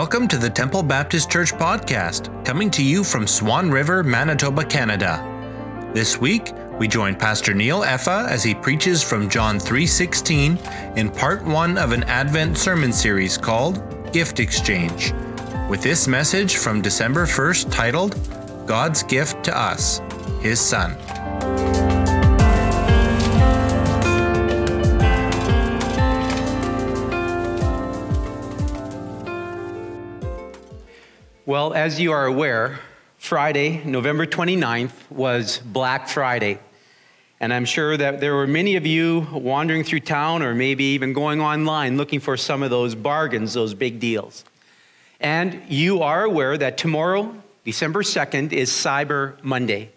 Welcome to the Temple Baptist Church podcast, coming to you from Swan River, Manitoba, Canada. This week, we join Pastor Neil Effa as he preaches from John 3:16 in part 1 of an Advent sermon series called Gift Exchange. With this message from December 1st titled God's Gift to Us, His Son. Well, as you are aware, Friday, November 29th, was Black Friday. And I'm sure that there were many of you wandering through town or maybe even going online looking for some of those bargains, those big deals. And you are aware that tomorrow, December 2nd, is Cyber Monday.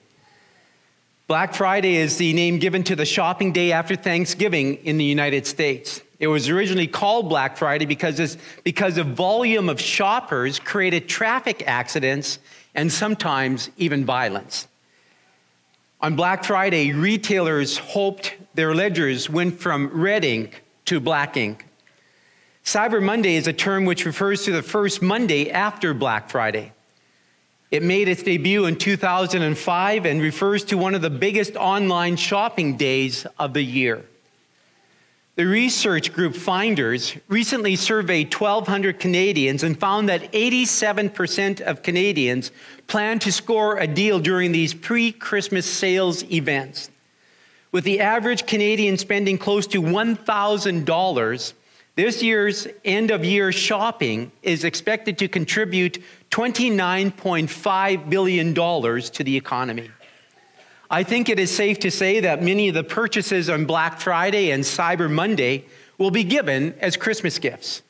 Black Friday is the name given to the shopping day after Thanksgiving in the United States. It was originally called Black Friday because, because the volume of shoppers created traffic accidents and sometimes even violence. On Black Friday, retailers hoped their ledgers went from red ink to black ink. Cyber Monday is a term which refers to the first Monday after Black Friday. It made its debut in 2005 and refers to one of the biggest online shopping days of the year. The research group Finders recently surveyed 1,200 Canadians and found that 87% of Canadians plan to score a deal during these pre Christmas sales events. With the average Canadian spending close to $1,000, this year's end of year shopping is expected to contribute $29.5 billion to the economy. I think it is safe to say that many of the purchases on Black Friday and Cyber Monday will be given as Christmas gifts.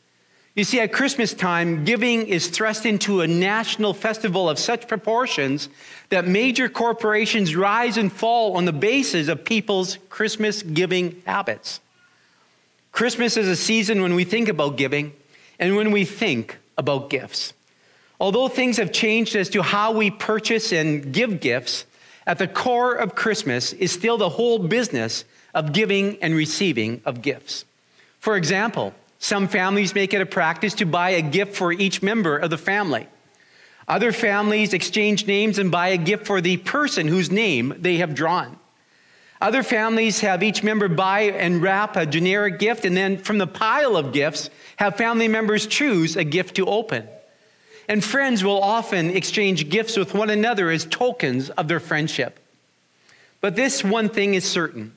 You see, at Christmas time, giving is thrust into a national festival of such proportions that major corporations rise and fall on the basis of people's Christmas giving habits. Christmas is a season when we think about giving and when we think about gifts. Although things have changed as to how we purchase and give gifts, at the core of Christmas is still the whole business of giving and receiving of gifts. For example, some families make it a practice to buy a gift for each member of the family. Other families exchange names and buy a gift for the person whose name they have drawn. Other families have each member buy and wrap a generic gift, and then from the pile of gifts, have family members choose a gift to open. And friends will often exchange gifts with one another as tokens of their friendship. But this one thing is certain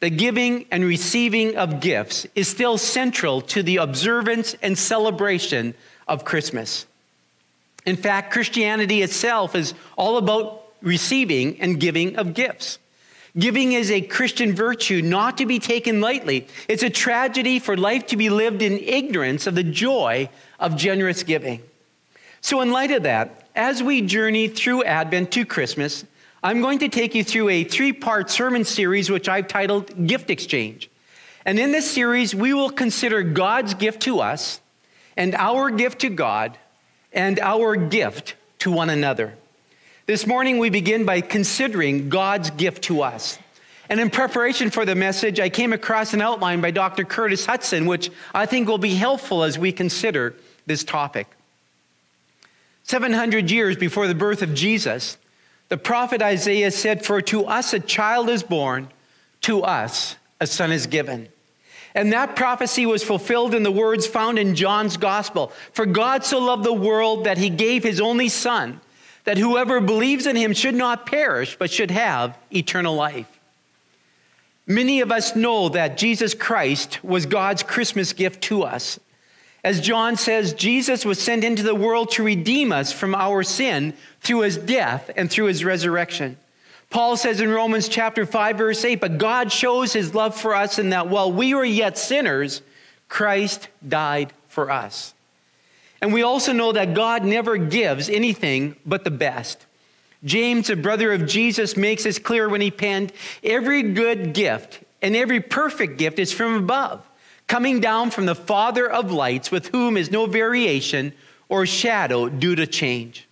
the giving and receiving of gifts is still central to the observance and celebration of Christmas. In fact, Christianity itself is all about receiving and giving of gifts. Giving is a Christian virtue not to be taken lightly. It's a tragedy for life to be lived in ignorance of the joy of generous giving. So, in light of that, as we journey through Advent to Christmas, I'm going to take you through a three part sermon series which I've titled Gift Exchange. And in this series, we will consider God's gift to us, and our gift to God, and our gift to one another. This morning, we begin by considering God's gift to us. And in preparation for the message, I came across an outline by Dr. Curtis Hudson, which I think will be helpful as we consider this topic. 700 years before the birth of Jesus, the prophet Isaiah said, For to us a child is born, to us a son is given. And that prophecy was fulfilled in the words found in John's gospel For God so loved the world that he gave his only son, that whoever believes in him should not perish, but should have eternal life. Many of us know that Jesus Christ was God's Christmas gift to us. As John says, Jesus was sent into the world to redeem us from our sin through his death and through his resurrection. Paul says in Romans chapter 5 verse 8, but God shows his love for us in that while we were yet sinners, Christ died for us. And we also know that God never gives anything but the best. James, a brother of Jesus, makes this clear when he penned, every good gift and every perfect gift is from above coming down from the Father of lights, with whom is no variation or shadow due to change.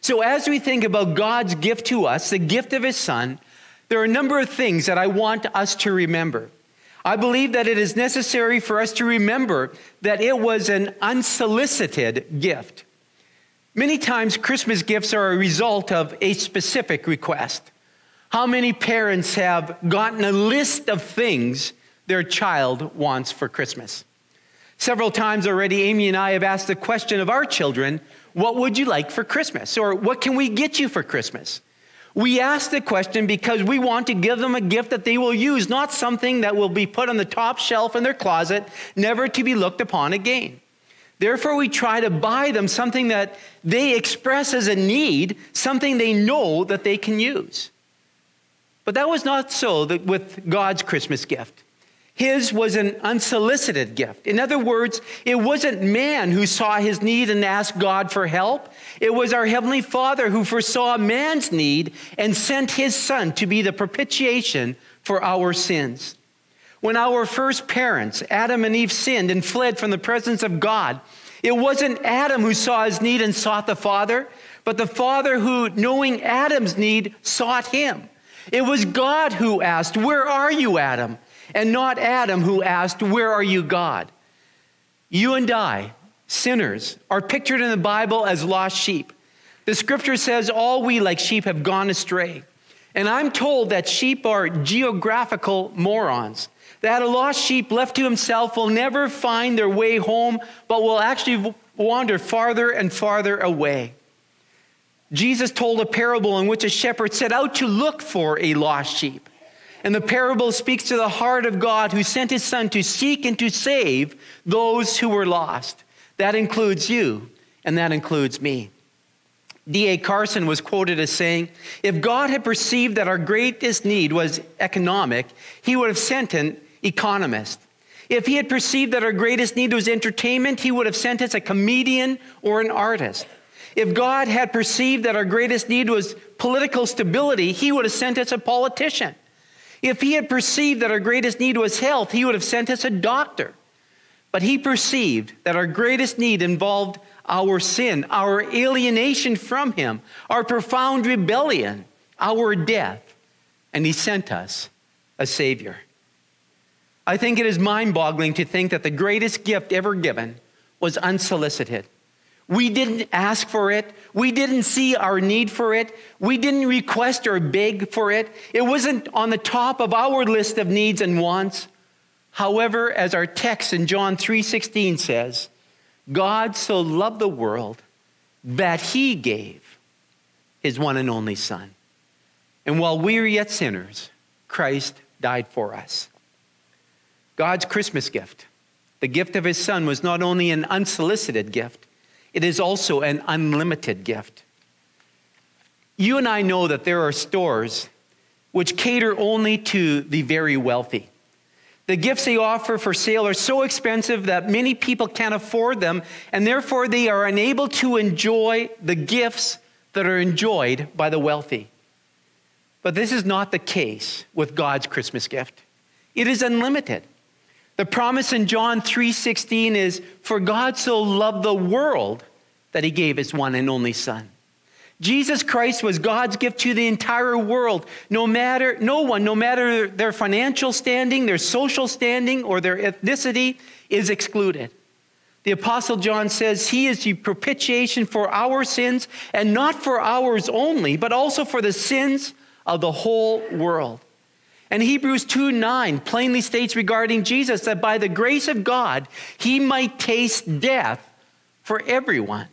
So, as we think about God's gift to us, the gift of His Son, there are a number of things that I want us to remember. I believe that it is necessary for us to remember that it was an unsolicited gift. Many times, Christmas gifts are a result of a specific request. How many parents have gotten a list of things their child wants for Christmas? Several times already, Amy and I have asked the question of our children what would you like for Christmas? Or what can we get you for Christmas? We ask the question because we want to give them a gift that they will use, not something that will be put on the top shelf in their closet, never to be looked upon again. Therefore, we try to buy them something that they express as a need, something they know that they can use. But that was not so with God's Christmas gift. His was an unsolicited gift. In other words, it wasn't man who saw his need and asked God for help. It was our Heavenly Father who foresaw man's need and sent his Son to be the propitiation for our sins. When our first parents, Adam and Eve, sinned and fled from the presence of God, it wasn't Adam who saw his need and sought the Father, but the Father who, knowing Adam's need, sought him. It was God who asked, Where are you, Adam? And not Adam who asked, Where are you, God? You and I, sinners, are pictured in the Bible as lost sheep. The scripture says, All we like sheep have gone astray. And I'm told that sheep are geographical morons, that a lost sheep left to himself will never find their way home, but will actually wander farther and farther away. Jesus told a parable in which a shepherd set out to look for a lost sheep. And the parable speaks to the heart of God who sent his son to seek and to save those who were lost. That includes you, and that includes me. D.A. Carson was quoted as saying, If God had perceived that our greatest need was economic, he would have sent an economist. If he had perceived that our greatest need was entertainment, he would have sent us a comedian or an artist. If God had perceived that our greatest need was political stability, he would have sent us a politician. If he had perceived that our greatest need was health, he would have sent us a doctor. But he perceived that our greatest need involved our sin, our alienation from him, our profound rebellion, our death, and he sent us a Savior. I think it is mind boggling to think that the greatest gift ever given was unsolicited. We didn't ask for it. We didn't see our need for it. We didn't request or beg for it. It wasn't on the top of our list of needs and wants. However, as our text in John 3:16 says, God so loved the world that he gave his one and only son. And while we were yet sinners, Christ died for us. God's Christmas gift, the gift of his son was not only an unsolicited gift, it is also an unlimited gift. You and I know that there are stores which cater only to the very wealthy. The gifts they offer for sale are so expensive that many people can't afford them, and therefore they are unable to enjoy the gifts that are enjoyed by the wealthy. But this is not the case with God's Christmas gift. It is unlimited. The promise in John 3:16 is for God so loved the world that he gave his one and only son. Jesus Christ was God's gift to the entire world. No matter no one, no matter their financial standing, their social standing or their ethnicity is excluded. The apostle John says he is the propitiation for our sins and not for ours only, but also for the sins of the whole world. And Hebrews 2 9 plainly states regarding Jesus that by the grace of God, he might taste death for everyone.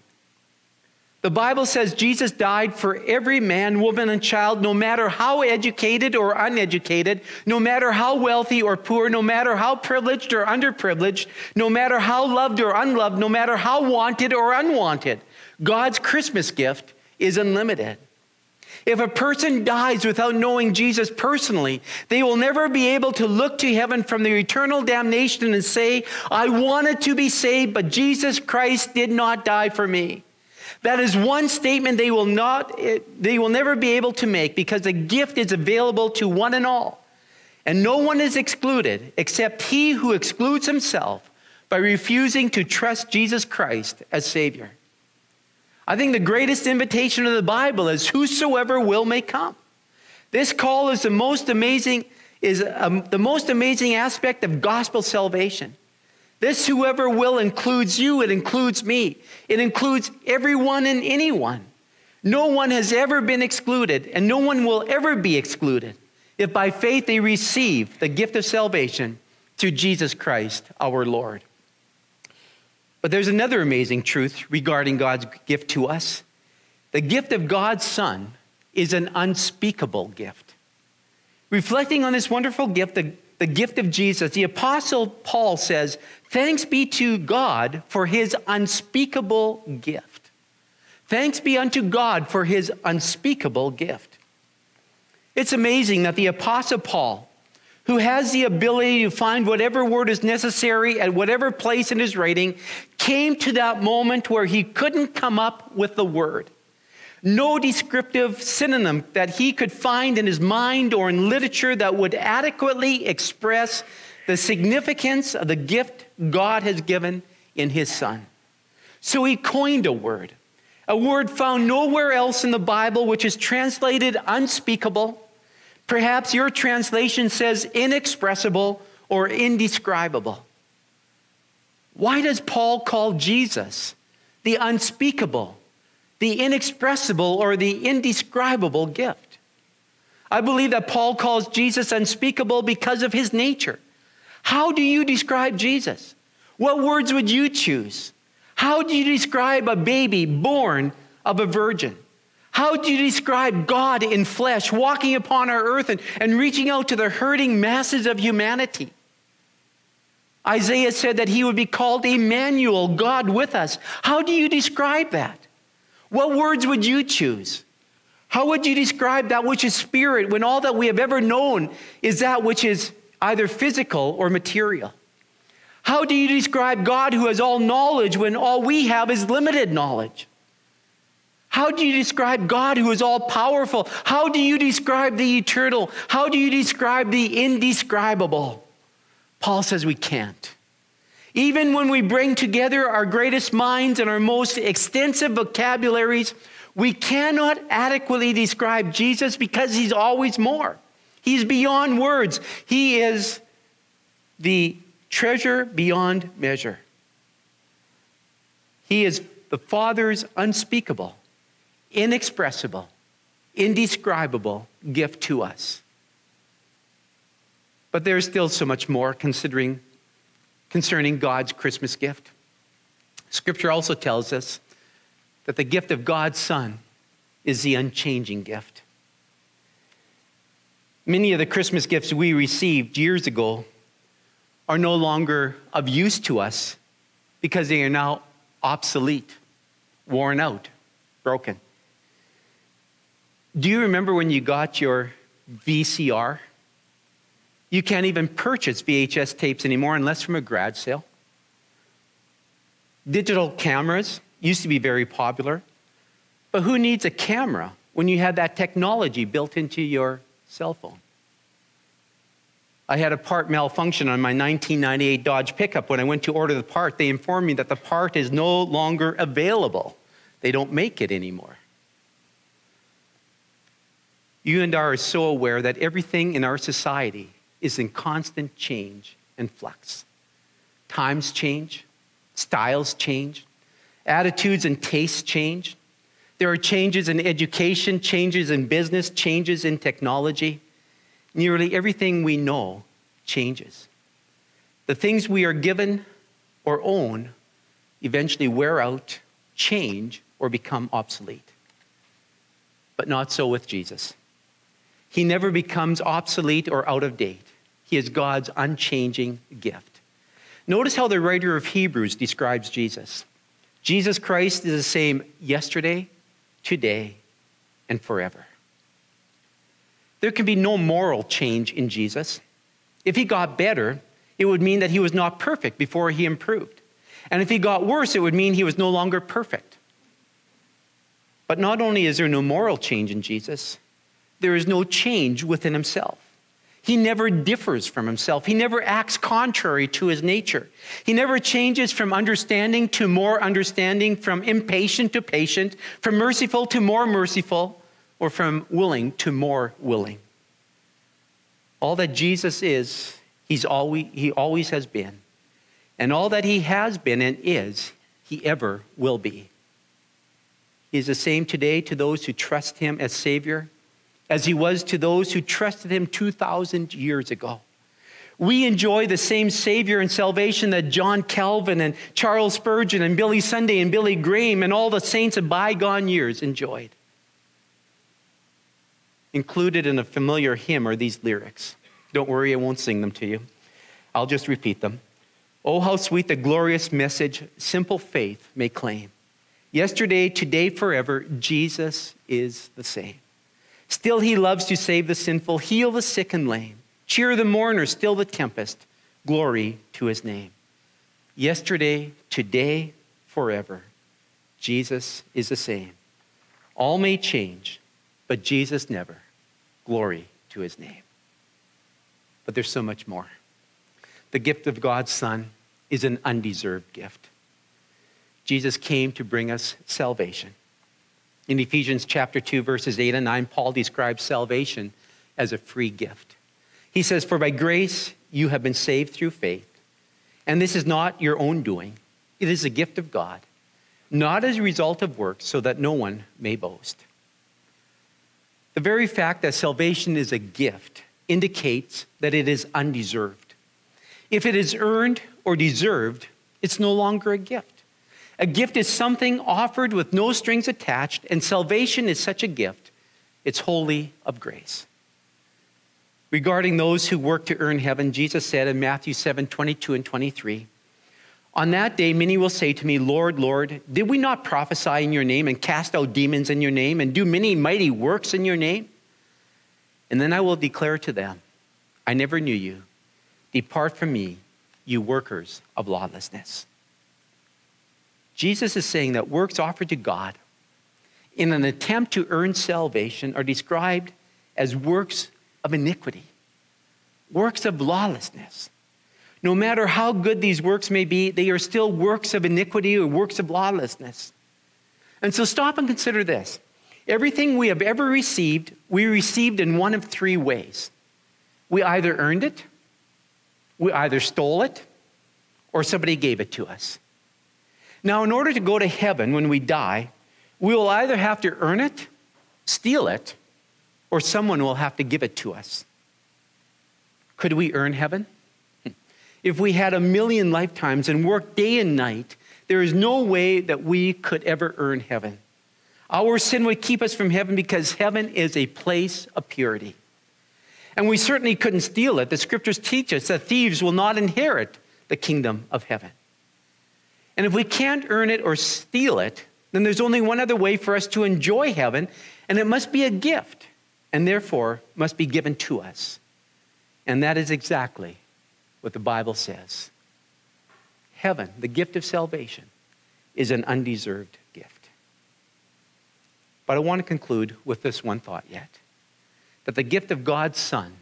The Bible says Jesus died for every man, woman, and child, no matter how educated or uneducated, no matter how wealthy or poor, no matter how privileged or underprivileged, no matter how loved or unloved, no matter how wanted or unwanted. God's Christmas gift is unlimited. If a person dies without knowing Jesus personally, they will never be able to look to heaven from their eternal damnation and say, I wanted to be saved, but Jesus Christ did not die for me. That is one statement they will not they will never be able to make because the gift is available to one and all. And no one is excluded except he who excludes himself by refusing to trust Jesus Christ as savior. I think the greatest invitation of the Bible is whosoever will may come. This call is the most amazing is um, the most amazing aspect of gospel salvation. This whoever will includes you, it includes me, it includes everyone and anyone. No one has ever been excluded, and no one will ever be excluded if by faith they receive the gift of salvation through Jesus Christ our Lord. But there's another amazing truth regarding God's gift to us the gift of God's Son is an unspeakable gift. Reflecting on this wonderful gift, the, the gift of Jesus, the Apostle Paul says, Thanks be to God for his unspeakable gift. Thanks be unto God for his unspeakable gift. It's amazing that the Apostle Paul, who has the ability to find whatever word is necessary at whatever place in his writing, came to that moment where he couldn't come up with the word. No descriptive synonym that he could find in his mind or in literature that would adequately express the significance of the gift God has given in his son. So he coined a word, a word found nowhere else in the Bible, which is translated unspeakable. Perhaps your translation says inexpressible or indescribable. Why does Paul call Jesus the unspeakable, the inexpressible, or the indescribable gift? I believe that Paul calls Jesus unspeakable because of his nature. How do you describe Jesus? What words would you choose? How do you describe a baby born of a virgin? How do you describe God in flesh walking upon our earth and, and reaching out to the hurting masses of humanity? Isaiah said that he would be called Emmanuel, God with us. How do you describe that? What words would you choose? How would you describe that which is spirit when all that we have ever known is that which is either physical or material? How do you describe God who has all knowledge when all we have is limited knowledge? How do you describe God who is all powerful? How do you describe the eternal? How do you describe the indescribable? Paul says we can't. Even when we bring together our greatest minds and our most extensive vocabularies, we cannot adequately describe Jesus because he's always more. He's beyond words. He is the treasure beyond measure. He is the Father's unspeakable, inexpressible, indescribable gift to us. But there's still so much more considering concerning God's Christmas gift. Scripture also tells us that the gift of God's Son is the unchanging gift. Many of the Christmas gifts we received years ago are no longer of use to us because they are now obsolete, worn out, broken. Do you remember when you got your VCR? You can't even purchase VHS tapes anymore unless from a garage sale. Digital cameras used to be very popular, but who needs a camera when you have that technology built into your cell phone? I had a part malfunction on my 1998 Dodge pickup. When I went to order the part, they informed me that the part is no longer available. They don't make it anymore. You and I are so aware that everything in our society is in constant change and flux. Times change, styles change, attitudes and tastes change. There are changes in education, changes in business, changes in technology nearly everything we know changes. The things we are given or own eventually wear out, change, or become obsolete. But not so with Jesus. He never becomes obsolete or out of date. He is God's unchanging gift. Notice how the writer of Hebrews describes Jesus. Jesus Christ is the same yesterday, today, and forever. There can be no moral change in Jesus. If he got better, it would mean that he was not perfect before he improved. And if he got worse, it would mean he was no longer perfect. But not only is there no moral change in Jesus, there is no change within himself. He never differs from himself. He never acts contrary to his nature. He never changes from understanding to more understanding, from impatient to patient, from merciful to more merciful or from willing to more willing. All that Jesus is, he's always, he always has been. And all that he has been and is, he ever will be. He is the same today to those who trust him as Savior as he was to those who trusted him 2,000 years ago. We enjoy the same Savior and salvation that John Calvin and Charles Spurgeon and Billy Sunday and Billy Graham and all the saints of bygone years enjoyed. Included in a familiar hymn are these lyrics. Don't worry, I won't sing them to you. I'll just repeat them. Oh, how sweet the glorious message simple faith may claim. Yesterday, today, forever, Jesus is the same. Still, he loves to save the sinful, heal the sick and lame, cheer the mourner, still the tempest. Glory to his name. Yesterday, today, forever, Jesus is the same. All may change, but Jesus never. Glory to his name. But there's so much more. The gift of God's Son is an undeserved gift. Jesus came to bring us salvation. In Ephesians chapter 2, verses 8 and 9, Paul describes salvation as a free gift. He says, For by grace you have been saved through faith. And this is not your own doing, it is a gift of God, not as a result of works, so that no one may boast. The very fact that salvation is a gift indicates that it is undeserved. If it is earned or deserved, it's no longer a gift. A gift is something offered with no strings attached, and salvation is such a gift. It's wholly of grace. Regarding those who work to earn heaven, Jesus said in Matthew 7 22 and 23, On that day, many will say to me, Lord, Lord, did we not prophesy in your name and cast out demons in your name and do many mighty works in your name? And then I will declare to them, I never knew you. Depart from me, you workers of lawlessness. Jesus is saying that works offered to God in an attempt to earn salvation are described as works of iniquity, works of lawlessness. No matter how good these works may be, they are still works of iniquity or works of lawlessness. And so stop and consider this. Everything we have ever received, we received in one of three ways. We either earned it, we either stole it, or somebody gave it to us. Now, in order to go to heaven when we die, we will either have to earn it, steal it, or someone will have to give it to us. Could we earn heaven? Hmm. If we had a million lifetimes and worked day and night, there is no way that we could ever earn heaven. Our sin would keep us from heaven because heaven is a place of purity. And we certainly couldn't steal it. The scriptures teach us that thieves will not inherit the kingdom of heaven. And if we can't earn it or steal it, then there's only one other way for us to enjoy heaven, and it must be a gift, and therefore must be given to us. And that is exactly what the Bible says. Heaven, the gift of salvation, is an undeserved gift. But I want to conclude with this one thought yet that the gift of God's Son,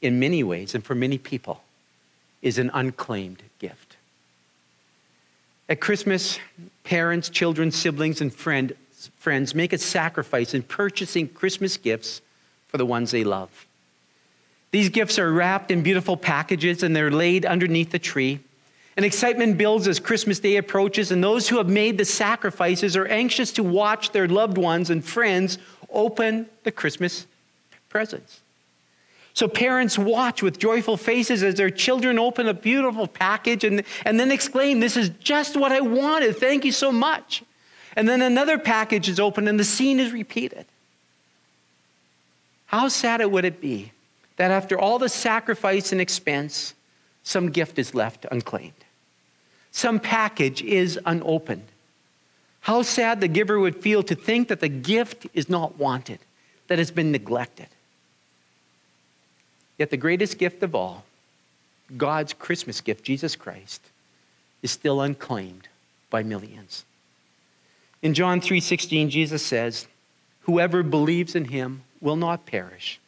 in many ways and for many people, is an unclaimed gift. At Christmas, parents, children, siblings, and friend, friends make a sacrifice in purchasing Christmas gifts for the ones they love. These gifts are wrapped in beautiful packages and they're laid underneath the tree. And excitement builds as Christmas Day approaches, and those who have made the sacrifices are anxious to watch their loved ones and friends open the Christmas presents. So parents watch with joyful faces as their children open a beautiful package and, and then exclaim, This is just what I wanted. Thank you so much. And then another package is opened and the scene is repeated. How sad it would it be that after all the sacrifice and expense, some gift is left unclaimed? Some package is unopened. How sad the giver would feel to think that the gift is not wanted, that has been neglected. Yet the greatest gift of all, God's Christmas gift, Jesus Christ, is still unclaimed by millions. In John 3:16 Jesus says, "Whoever believes in him will not perish,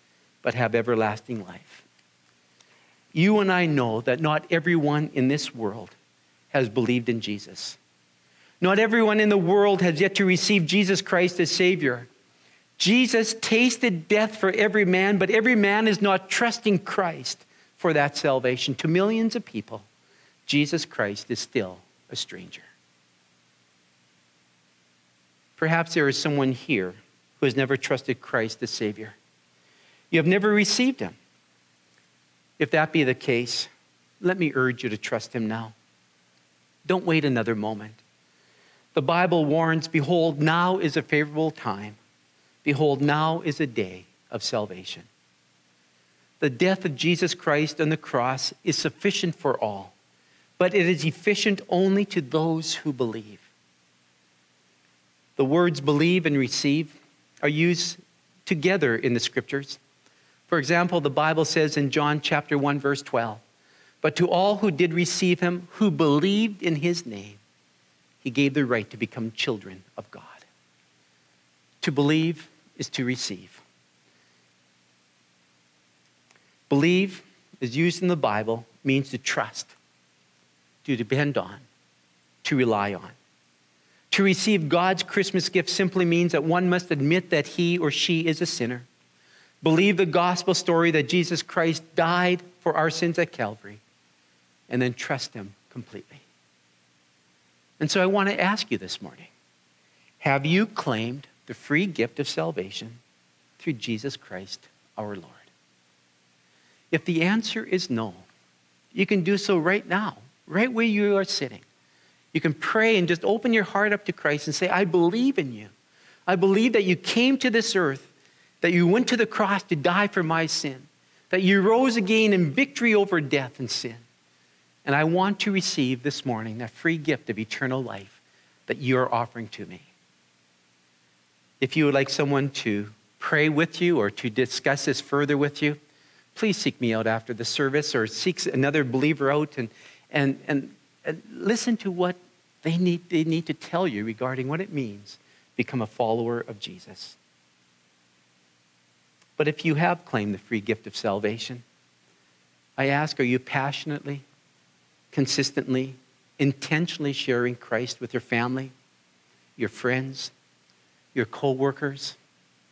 but have everlasting life." You and I know that not everyone in this world has believed in Jesus. Not everyone in the world has yet to receive Jesus Christ as Savior. Jesus tasted death for every man, but every man is not trusting Christ for that salvation. To millions of people, Jesus Christ is still a stranger. Perhaps there is someone here who has never trusted Christ as Savior. You have never received Him. If that be the case, let me urge you to trust Him now. Don't wait another moment. The Bible warns Behold, now is a favorable time. Behold, now is a day of salvation. The death of Jesus Christ on the cross is sufficient for all, but it is efficient only to those who believe. The words believe and receive are used together in the scriptures. For example, the Bible says in John chapter 1 verse 12, "But to all who did receive him, who believed in his name, he gave the right to become children of God." To believe is to receive. Believe is used in the Bible means to trust, to depend on, to rely on. To receive God's Christmas gift simply means that one must admit that he or she is a sinner, believe the gospel story that Jesus Christ died for our sins at Calvary, and then trust him completely. And so I want to ask you this morning have you claimed the free gift of salvation through Jesus Christ our Lord? If the answer is no, you can do so right now, right where you are sitting. You can pray and just open your heart up to Christ and say, I believe in you. I believe that you came to this earth, that you went to the cross to die for my sin, that you rose again in victory over death and sin. And I want to receive this morning that free gift of eternal life that you are offering to me. If you would like someone to pray with you or to discuss this further with you, please seek me out after the service or seek another believer out and, and, and and listen to what they need, they need to tell you regarding what it means become a follower of Jesus. But if you have claimed the free gift of salvation, I ask, are you passionately, consistently, intentionally sharing Christ with your family, your friends, your co-workers,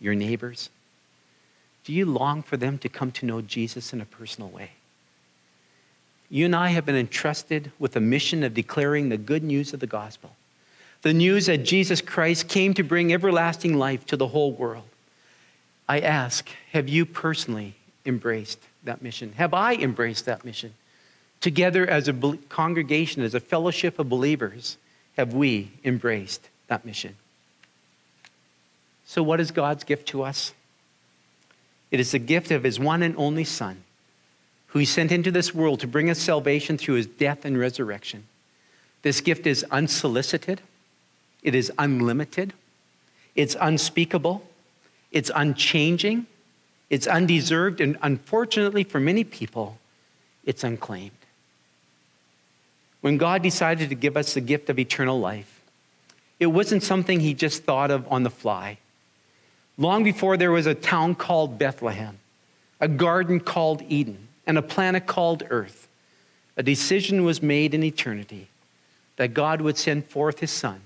your neighbors? Do you long for them to come to know Jesus in a personal way? You and I have been entrusted with a mission of declaring the good news of the gospel. The news that Jesus Christ came to bring everlasting life to the whole world. I ask, have you personally embraced that mission? Have I embraced that mission? Together as a congregation, as a fellowship of believers, have we embraced that mission? So, what is God's gift to us? It is the gift of His one and only Son who he sent into this world to bring us salvation through his death and resurrection. This gift is unsolicited, it is unlimited, it's unspeakable, it's unchanging, it's undeserved, and unfortunately for many people, it's unclaimed. When God decided to give us the gift of eternal life, it wasn't something he just thought of on the fly. Long before there was a town called Bethlehem, a garden called Eden, and a planet called Earth, a decision was made in eternity that God would send forth his Son,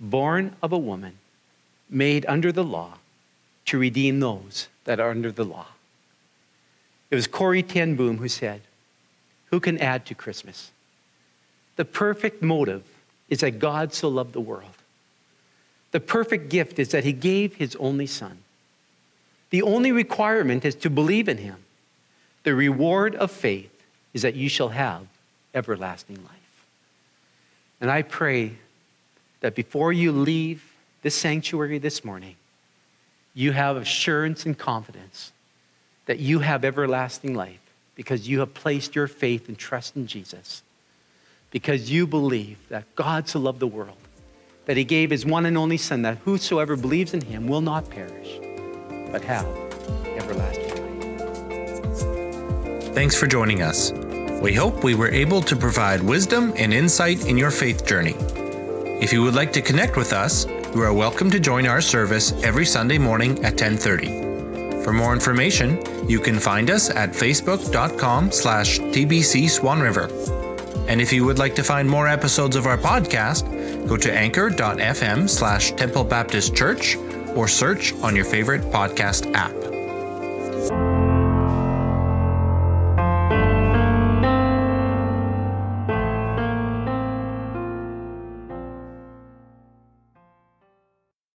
born of a woman, made under the law, to redeem those that are under the law. It was Corrie ten Boom who said, Who can add to Christmas? The perfect motive is that God so loved the world. The perfect gift is that he gave his only Son. The only requirement is to believe in him the reward of faith is that you shall have everlasting life. And I pray that before you leave this sanctuary this morning, you have assurance and confidence that you have everlasting life because you have placed your faith and trust in Jesus. Because you believe that God so loved the world, that he gave his one and only Son, that whosoever believes in him will not perish, but have everlasting life. Thanks for joining us. We hope we were able to provide wisdom and insight in your faith journey. If you would like to connect with us, you are welcome to join our service every Sunday morning at 10:30. For more information, you can find us at facebook.com slash tbc Swan River. And if you would like to find more episodes of our podcast, go to anchor.fm slash Temple Baptist Church or search on your favorite podcast app.